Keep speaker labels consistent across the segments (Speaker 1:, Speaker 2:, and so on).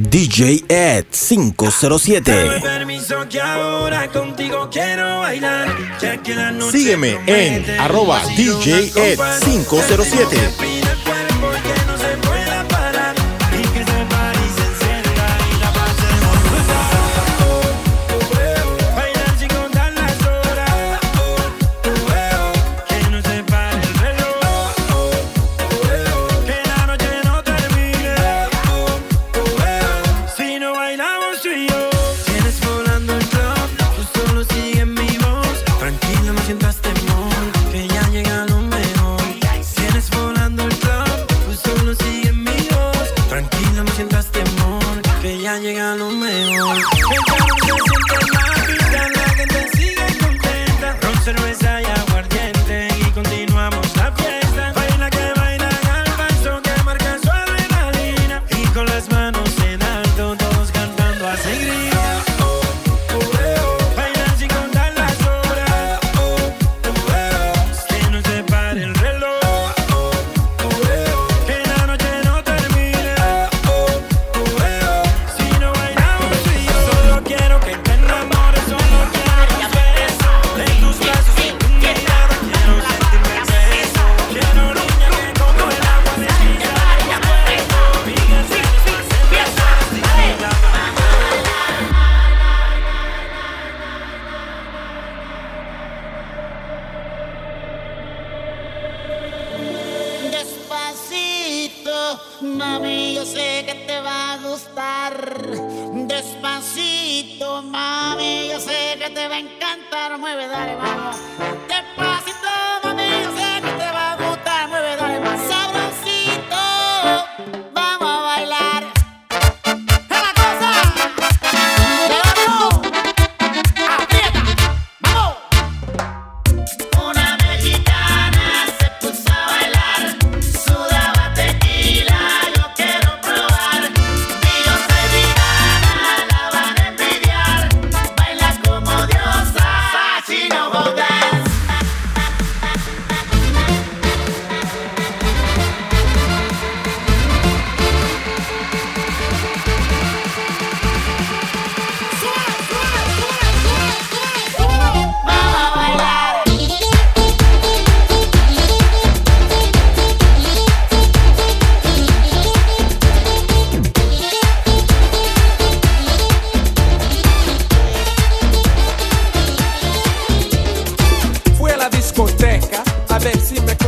Speaker 1: DJ Ed 507. Sígueme en arroba DJ Ed 507.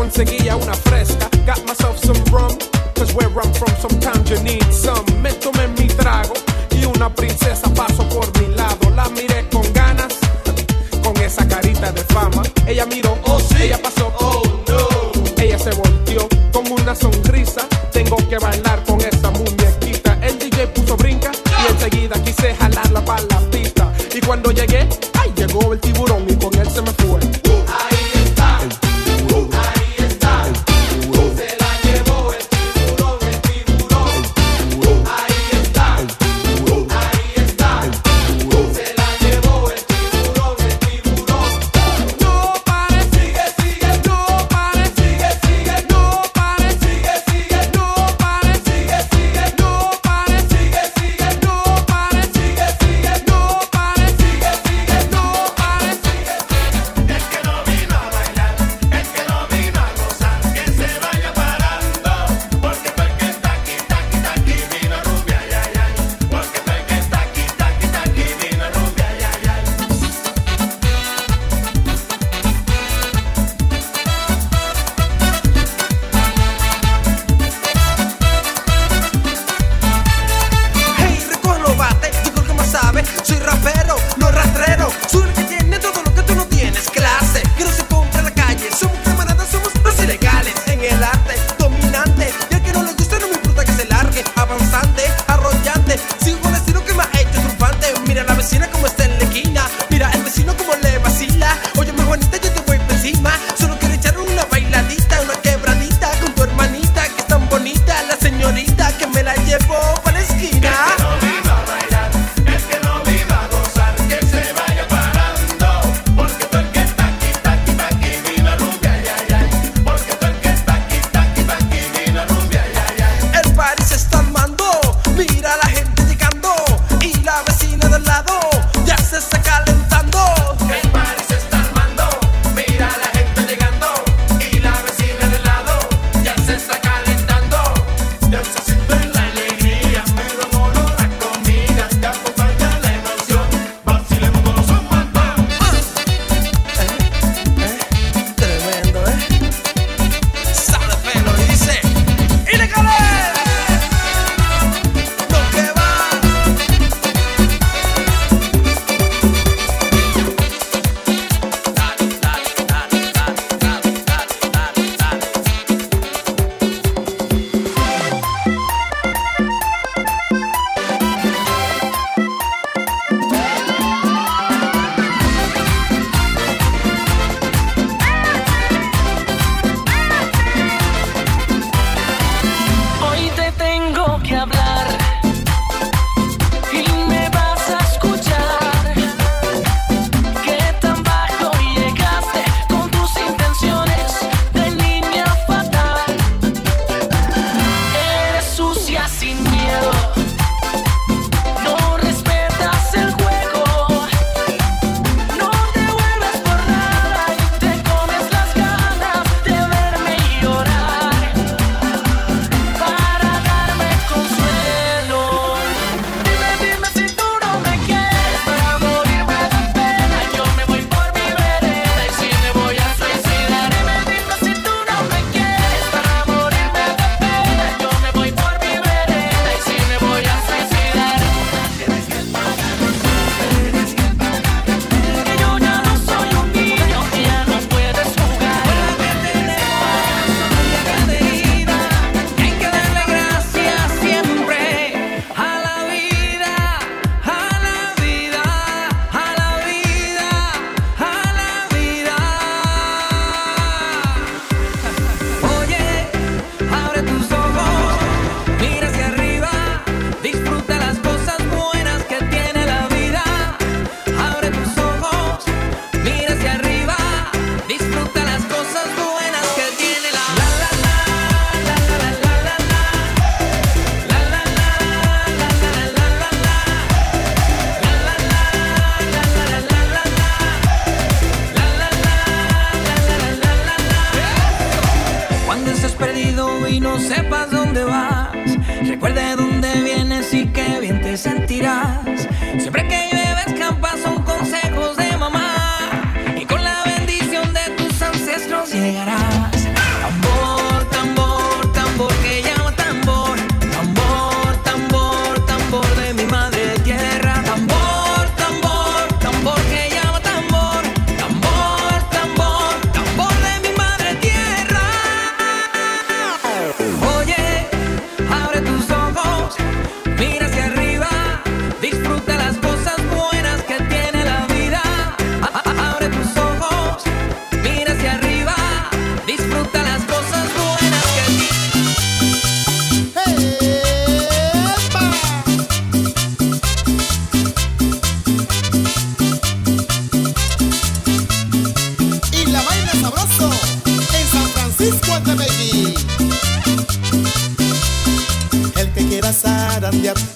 Speaker 2: conseguía una fresca. Got myself some rum, cause where I'm from sometimes you need some. Me tomé mi trago
Speaker 3: y una princesa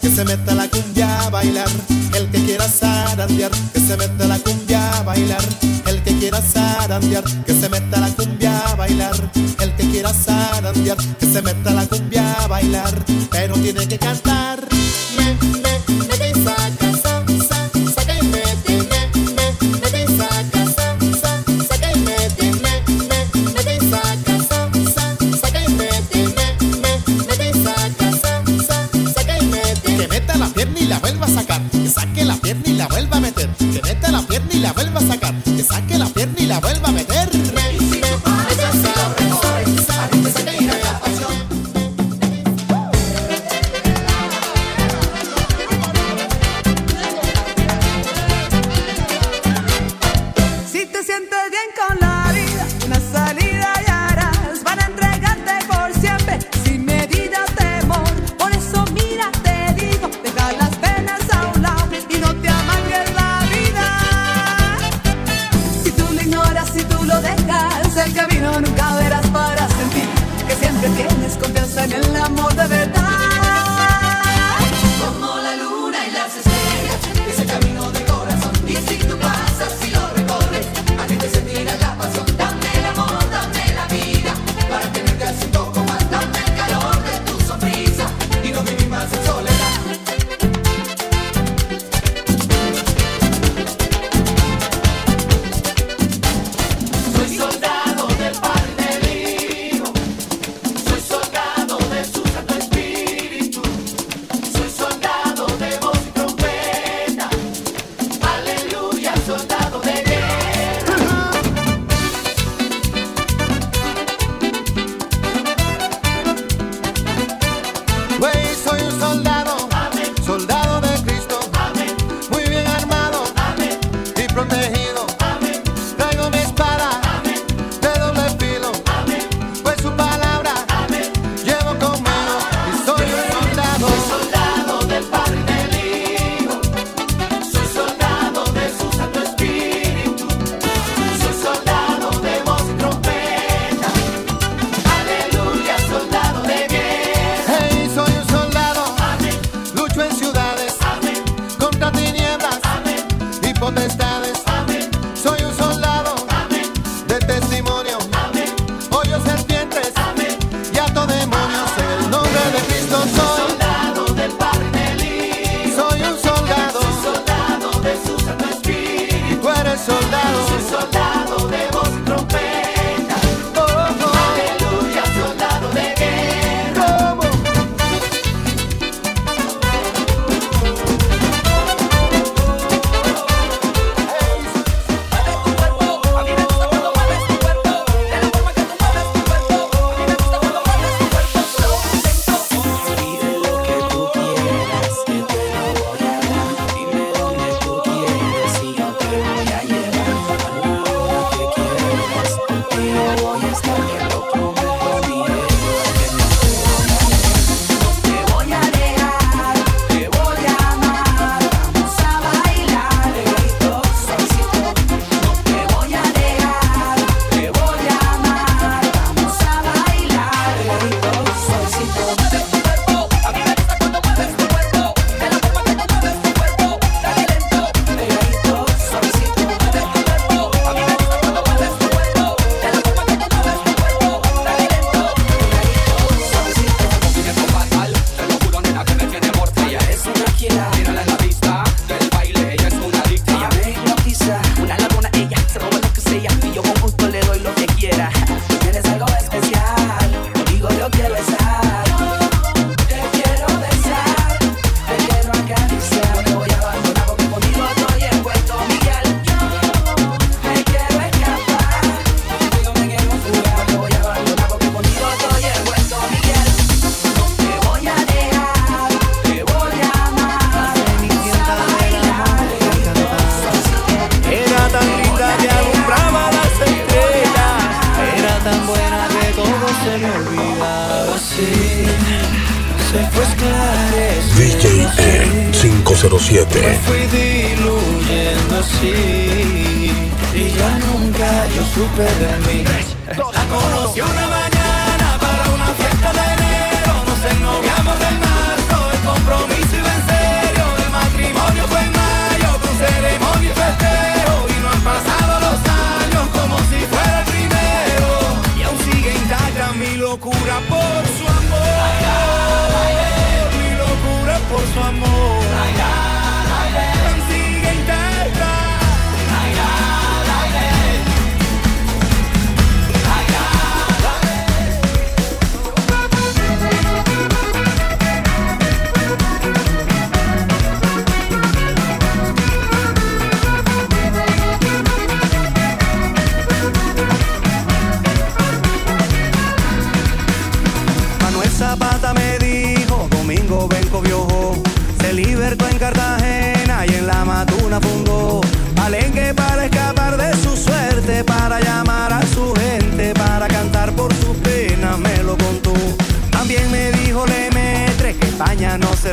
Speaker 3: que se meta la cumbia a bailar. El que quiera zarandear, que se meta la cumbia a bailar. El que quiera zarandear, que se meta la cumbia a bailar. El que quiera zarandear, que se meta la cumbia a bailar. Pero tiene que cantar.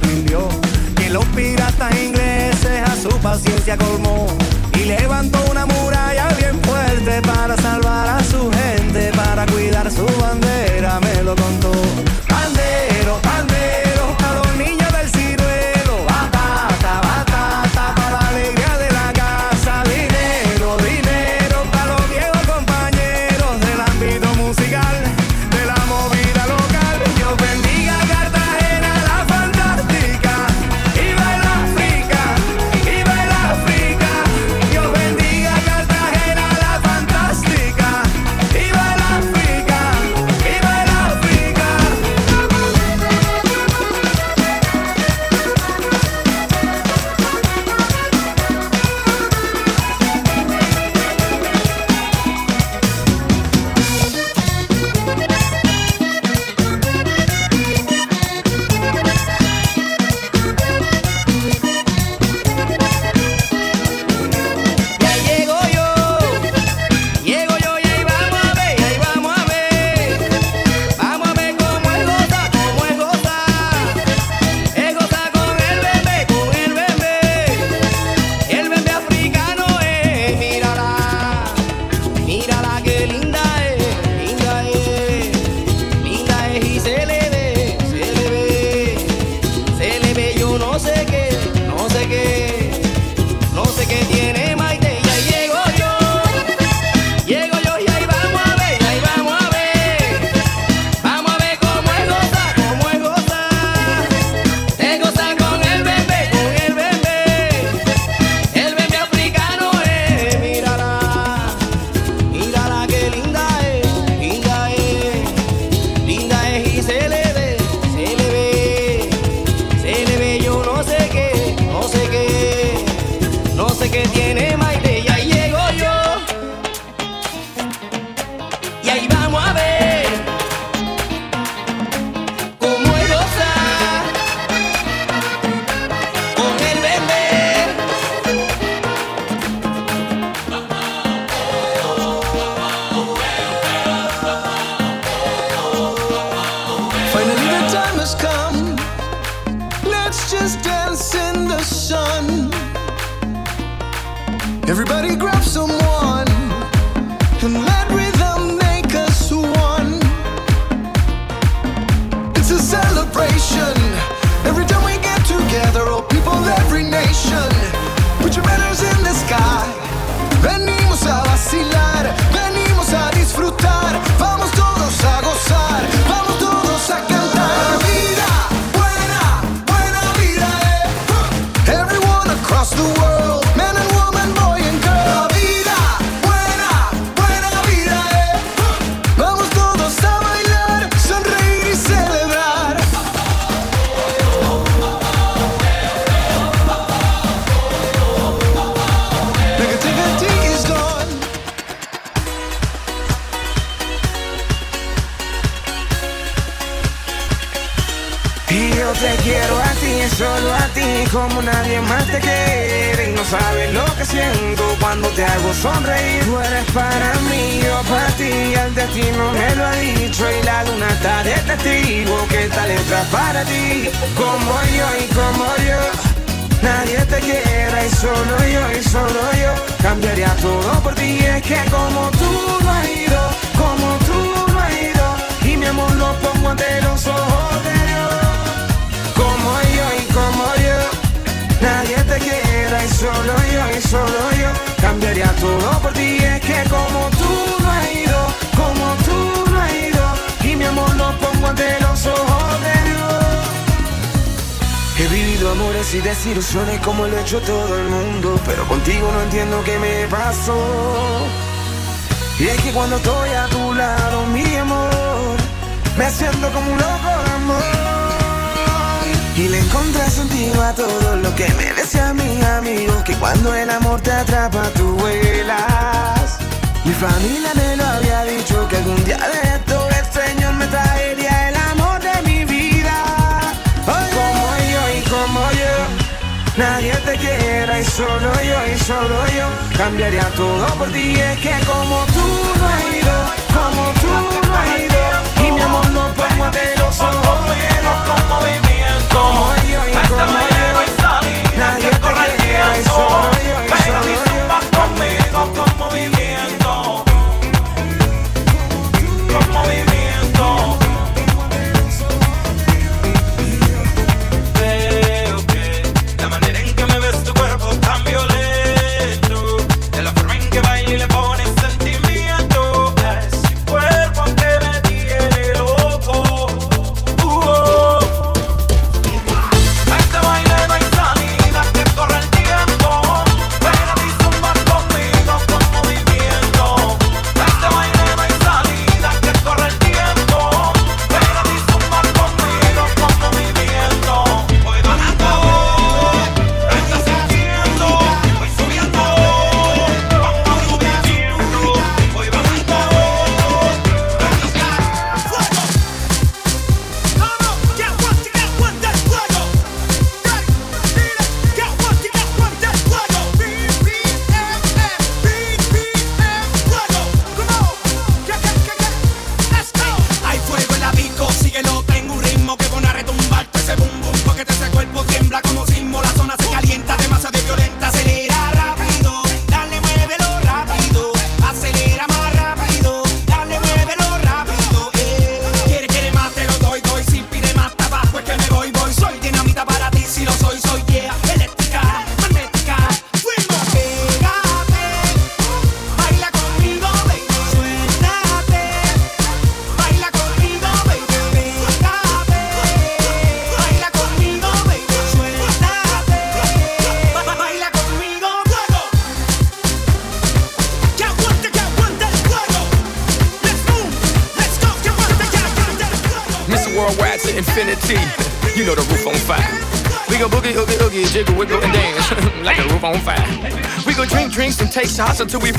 Speaker 4: rindió, que los piratas ingleses a su paciencia colmó. Y levantó una muralla bien fuerte para salvar a su gente, para
Speaker 5: ante los ojos de Dios. He vivido amores y desilusiones como lo ha hecho todo el mundo, pero contigo no entiendo qué me pasó. Y es que cuando estoy a tu lado, mi amor, me siento como un loco de amor. Y le encontré sentido a todo lo que me decían mis amigos, que cuando el amor te atrapa tú vuelas. Mi familia me lo había dicho, que algún día de nadie te quiera y solo yo y solo yo. Cambiaría todo por ti. Es que como tú no has ido, como tú no has ido, y mi amor no pongo ante los ojos de los como yo y como yo, nadie te quiera y solo yo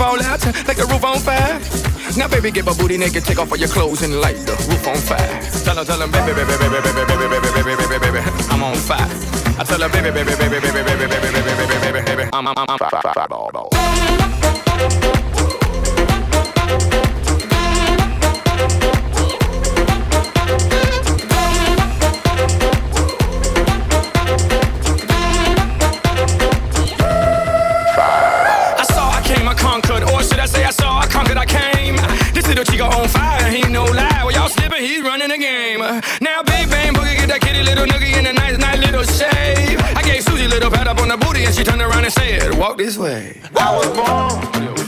Speaker 6: fall out like the roof on fire. Now, baby, get my booty naked, take off all your clothes and light the roof on fire. Tell her, tell her, baby, baby, baby, baby, baby, baby, baby, baby, baby, baby, I'm on fire. I tell her, baby, baby, baby, baby, baby, baby, baby, baby, baby, baby, baby, I'm, I'm, I'm, I'm, I little noogie in a nice, nice little shave. I gave Susie a little pat up on the booty, and she turned around and said, "Walk this way."
Speaker 5: I was born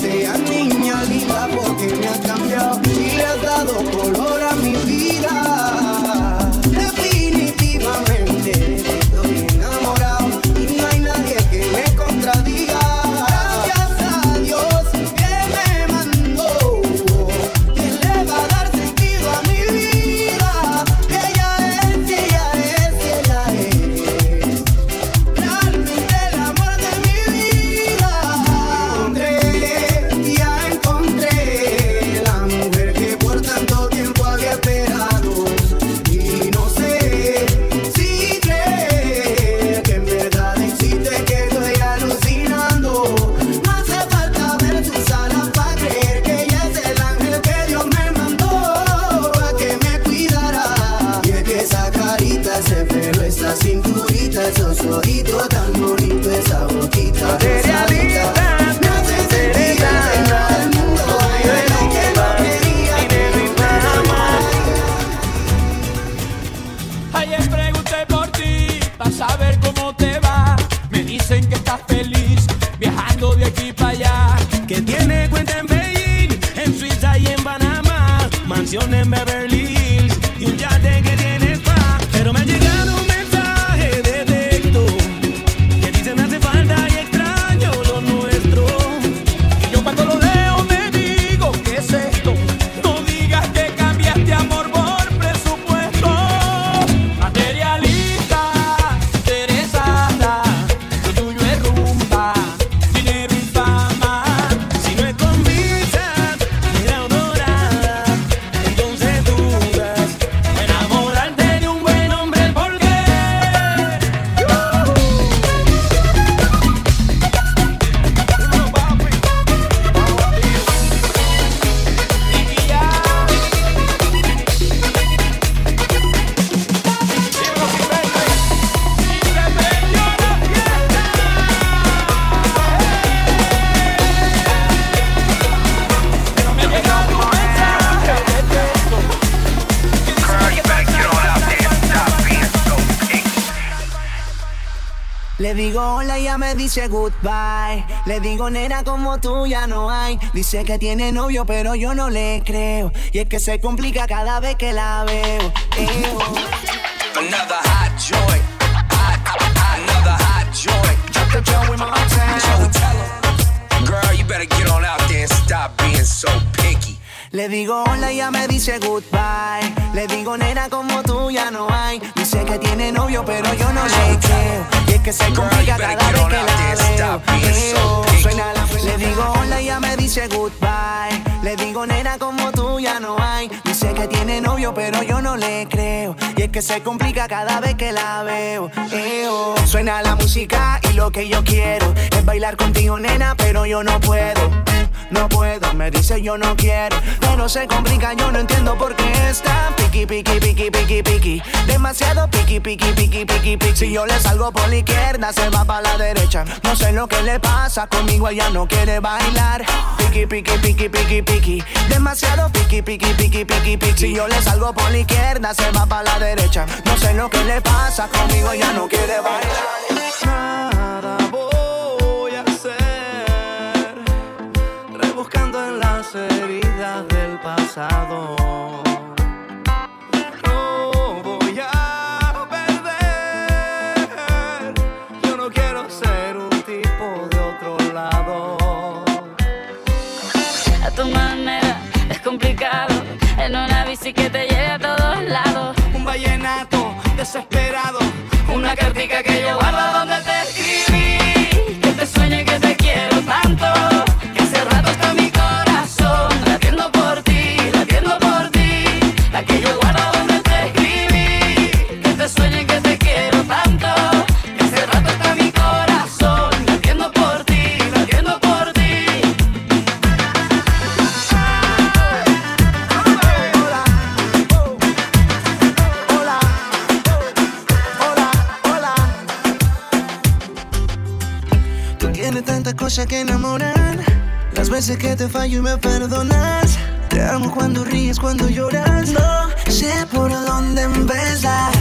Speaker 7: hago lo me dice goodbye. Le digo nena como tú ya no hay. Dice que tiene novio pero yo no le creo. Y es que se complica cada vez que la veo. Eo.
Speaker 8: Another hot joint. Hot, hot, another hot joint. Drop the joint with my So tell 'em, girl, you better get on out there and stop being so picky.
Speaker 7: Le digo hola y ella me dice goodbye. Le digo nena como tú ya no hay. Dice que tiene novio pero yo no le creo. Y es que se complica pero yo no le creo. Y es que se complica cada vez que la veo. Eo. Suena la música y lo que yo quiero es bailar contigo nena pero yo no puedo. No puedo, me dice yo no quiero, pero se complica, yo no entiendo por qué está piqui, piqui, piqui, piqui, piqui, demasiado piqui, piqui, piqui, piqui, piqui. Si yo le salgo por la izquierda, se va para la derecha. No sé lo que le pasa, conmigo ella no quiere bailar. Piqui, piqui, piqui, piqui, piqui, demasiado piqui, piqui, piqui, piqui, piqui. Si yo le salgo por la izquierda, se va para la derecha. No sé lo que le pasa, conmigo ella no quiere bailar.
Speaker 9: Nada pasado. No voy a perder, yo no quiero ser un tipo de otro lado.
Speaker 10: A tu manera es complicado. En una bici que te lleve a todos lados.
Speaker 9: Un vallenato desesperado, una cartica que yo guardo
Speaker 10: que te
Speaker 7: fallo y me perdonas. Te amo cuando ríes, cuando lloras. No sé por dónde empezar.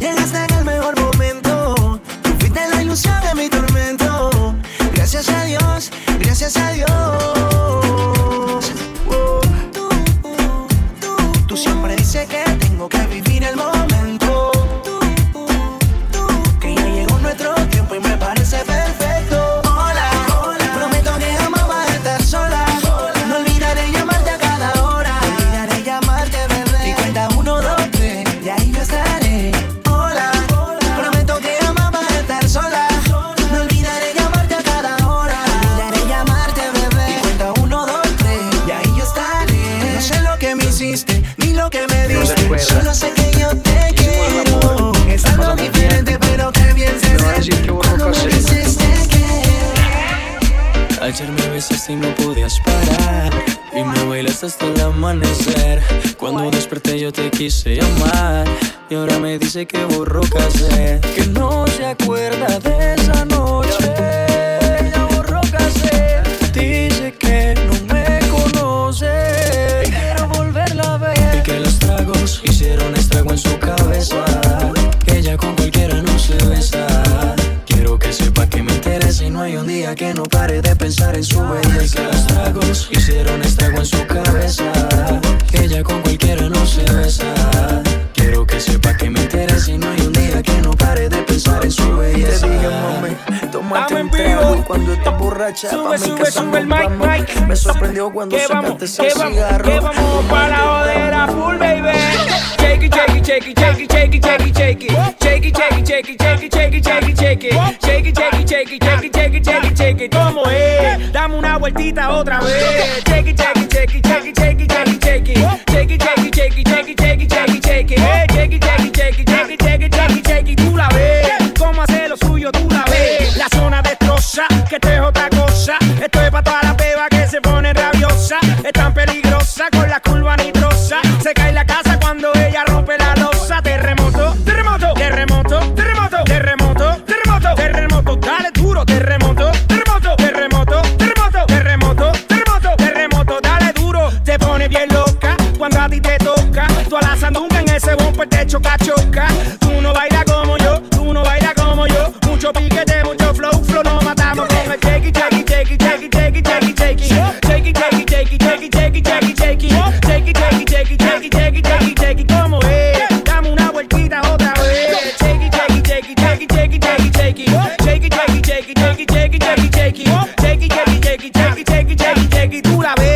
Speaker 7: Llegaste en el mejor momento. Fuiste la ilusión de mi tormento. Gracias a Dios, gracias a Dios.
Speaker 3: Quise llamar Y ahora me dice que borró cassette. Que no se acuerda de esa noche. Ya borró cassette. Dice que no me conoce. Y Quiero volverla a ver. Y que los tragos hicieron estrago en su cabeza. Que ella con cualquiera no se besa. Quiero que sepa que me interesa y no hay un día que no pare de pensar en su belleza. Que los tragos hicieron estrago en su cabeza. Que ella con
Speaker 7: borracha
Speaker 11: Sube, sube, sube el mic, mic.
Speaker 7: Me sorprendió cuando
Speaker 11: vamos,
Speaker 7: sacaste ese cigarro
Speaker 11: que vamos para la jodera full, baby. Shake it, shake it, shake it, shake it, shake it, shake it, shake it. Shake it, shake it, shake it, shake it, shake it, shake it, shake it. Shake it, shake it, shake it, shake it, shake it, shake it, shake it. ¿Cómo es? Dame una vueltita otra vez. Shake it, shake it, shake it, shake it, shake it, shake it, shake it. Shake it, shake it, shake it, shake it, shake it, shake it, shake it. Eh, Shake it, shake it, shake it, shake it, shake it, shake it, shake it. Tú la ves. Cómo hace lo suyo, tú la ves. La zona destroza, que esto es Es tan peligrosa con la curva nitrosa. Se cae la casa cuando ella rompe la losa. Terremoto, terremoto, terremoto, terremoto, terremoto, terremoto, terremoto. Dale duro, terremoto, terremoto, terremoto, terremoto, terremoto, terremoto, terremoto. Dale duro, te pone bien loca cuando a ti te toca. Tú a la sandunga en ese bumper te choca, choca. Tú no bailas como yo, tú no bailas como yo. Mucho piquete, mucho shake it, shake it, shake it, shake it, shake it. Shake it, shake it, shake it, shake it, shake it, shake it, shake it. ¿Cómo es? Dame una vueltita otra vez. Shake it, shake it, shake it, shake it, shake it, shake it, shake it. Shake it, shake it, shake it, shake it, shake it, shake it, shake it. Shake it, shake it, shake it, shake it, shake it, shake it, shake it. Tú la ves,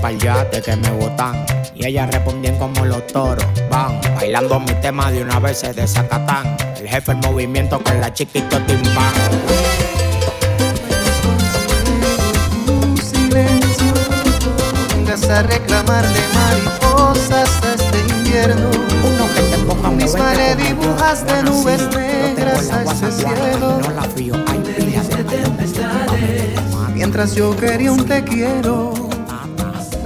Speaker 12: pa'l
Speaker 13: yate que me botan. Y ellas respondían como los toros. Van bailando mi tema de una vez se desacatan. El jefe el movimiento con la chiquito timbán.
Speaker 14: silencio Vengas a reclamarle mariposas a este invierno Misma le dibujas de nubes negras a ese cielo Mientras yo quería un te quiero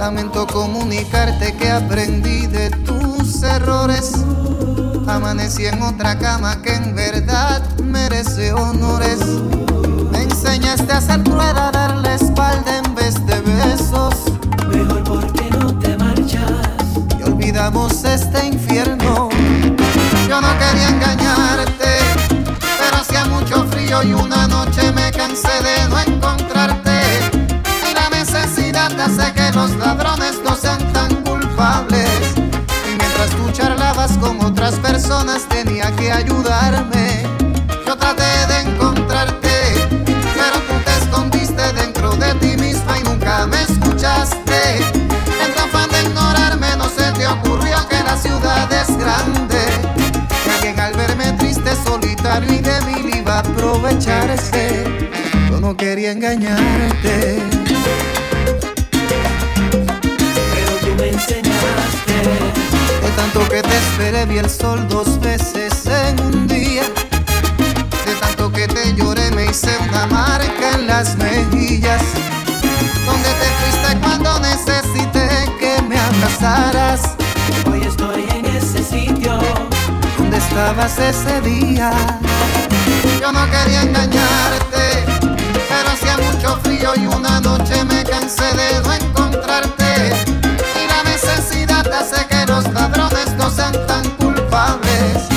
Speaker 14: Lamento comunicarte que aprendí de tus errores Amanecí en otra cama que en verdad merece honores me enseñaste a ser cruel, a dar la espalda en vez de besos. Mejor porque no te marchas. Y olvidamos este infierno. Yo no quería engañarte, pero hacía mucho frío y una noche me cansé de no encontrarte. Necesidad hace que los ladrones no sean tan culpables. Y mientras tú charlabas con otras personas tenía que ayudarme. Yo traté de encontrarte, pero tú te escondiste dentro de ti misma y nunca me escuchaste. En tu afán de ignorarme no se te ocurrió que la ciudad es grande. Que alguien al verme triste, solitario y débil iba a aprovecharse. Yo no quería engañarte. Tanto que te esperé vi el sol dos veces en un día. De tanto que te lloré me hice una marca en las mejillas. Donde te fuiste cuando necesité que me abrazaras. Hoy estoy en ese sitio. Donde estabas ese día. Yo no quería engañarte, pero hacía mucho frío y una noche me cansé de no encontrarte. Que los ladrones no sean tan culpables.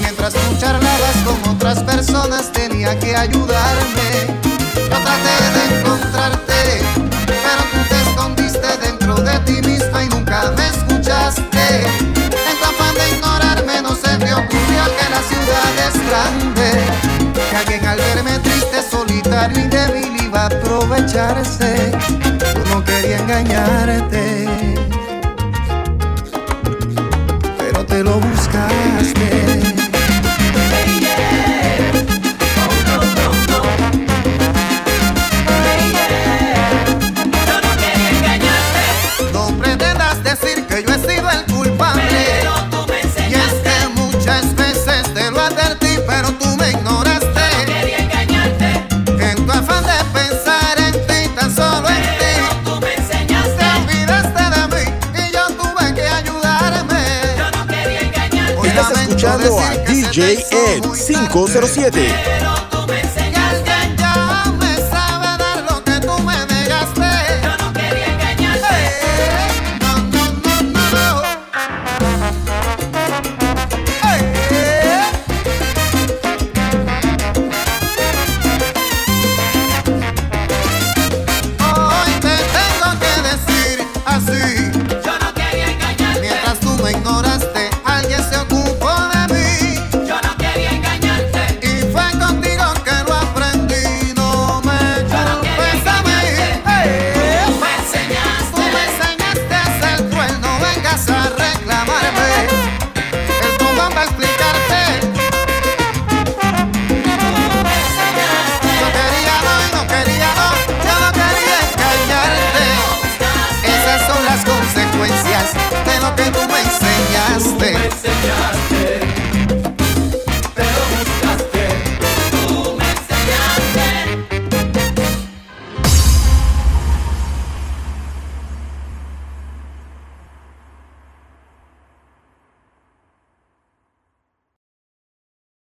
Speaker 14: Mientras tú charlabas con otras personas tenía que ayudarme. Yo traté de encontrarte, pero tú te escondiste dentro de ti misma y nunca me escuchaste. En tu de ignorarme no se te ocurrió que la ciudad es grande. Que alguien al verme triste, solitario y débil iba a aprovecharse. Yo no quería engañarte, lo buscaste.
Speaker 1: JN507.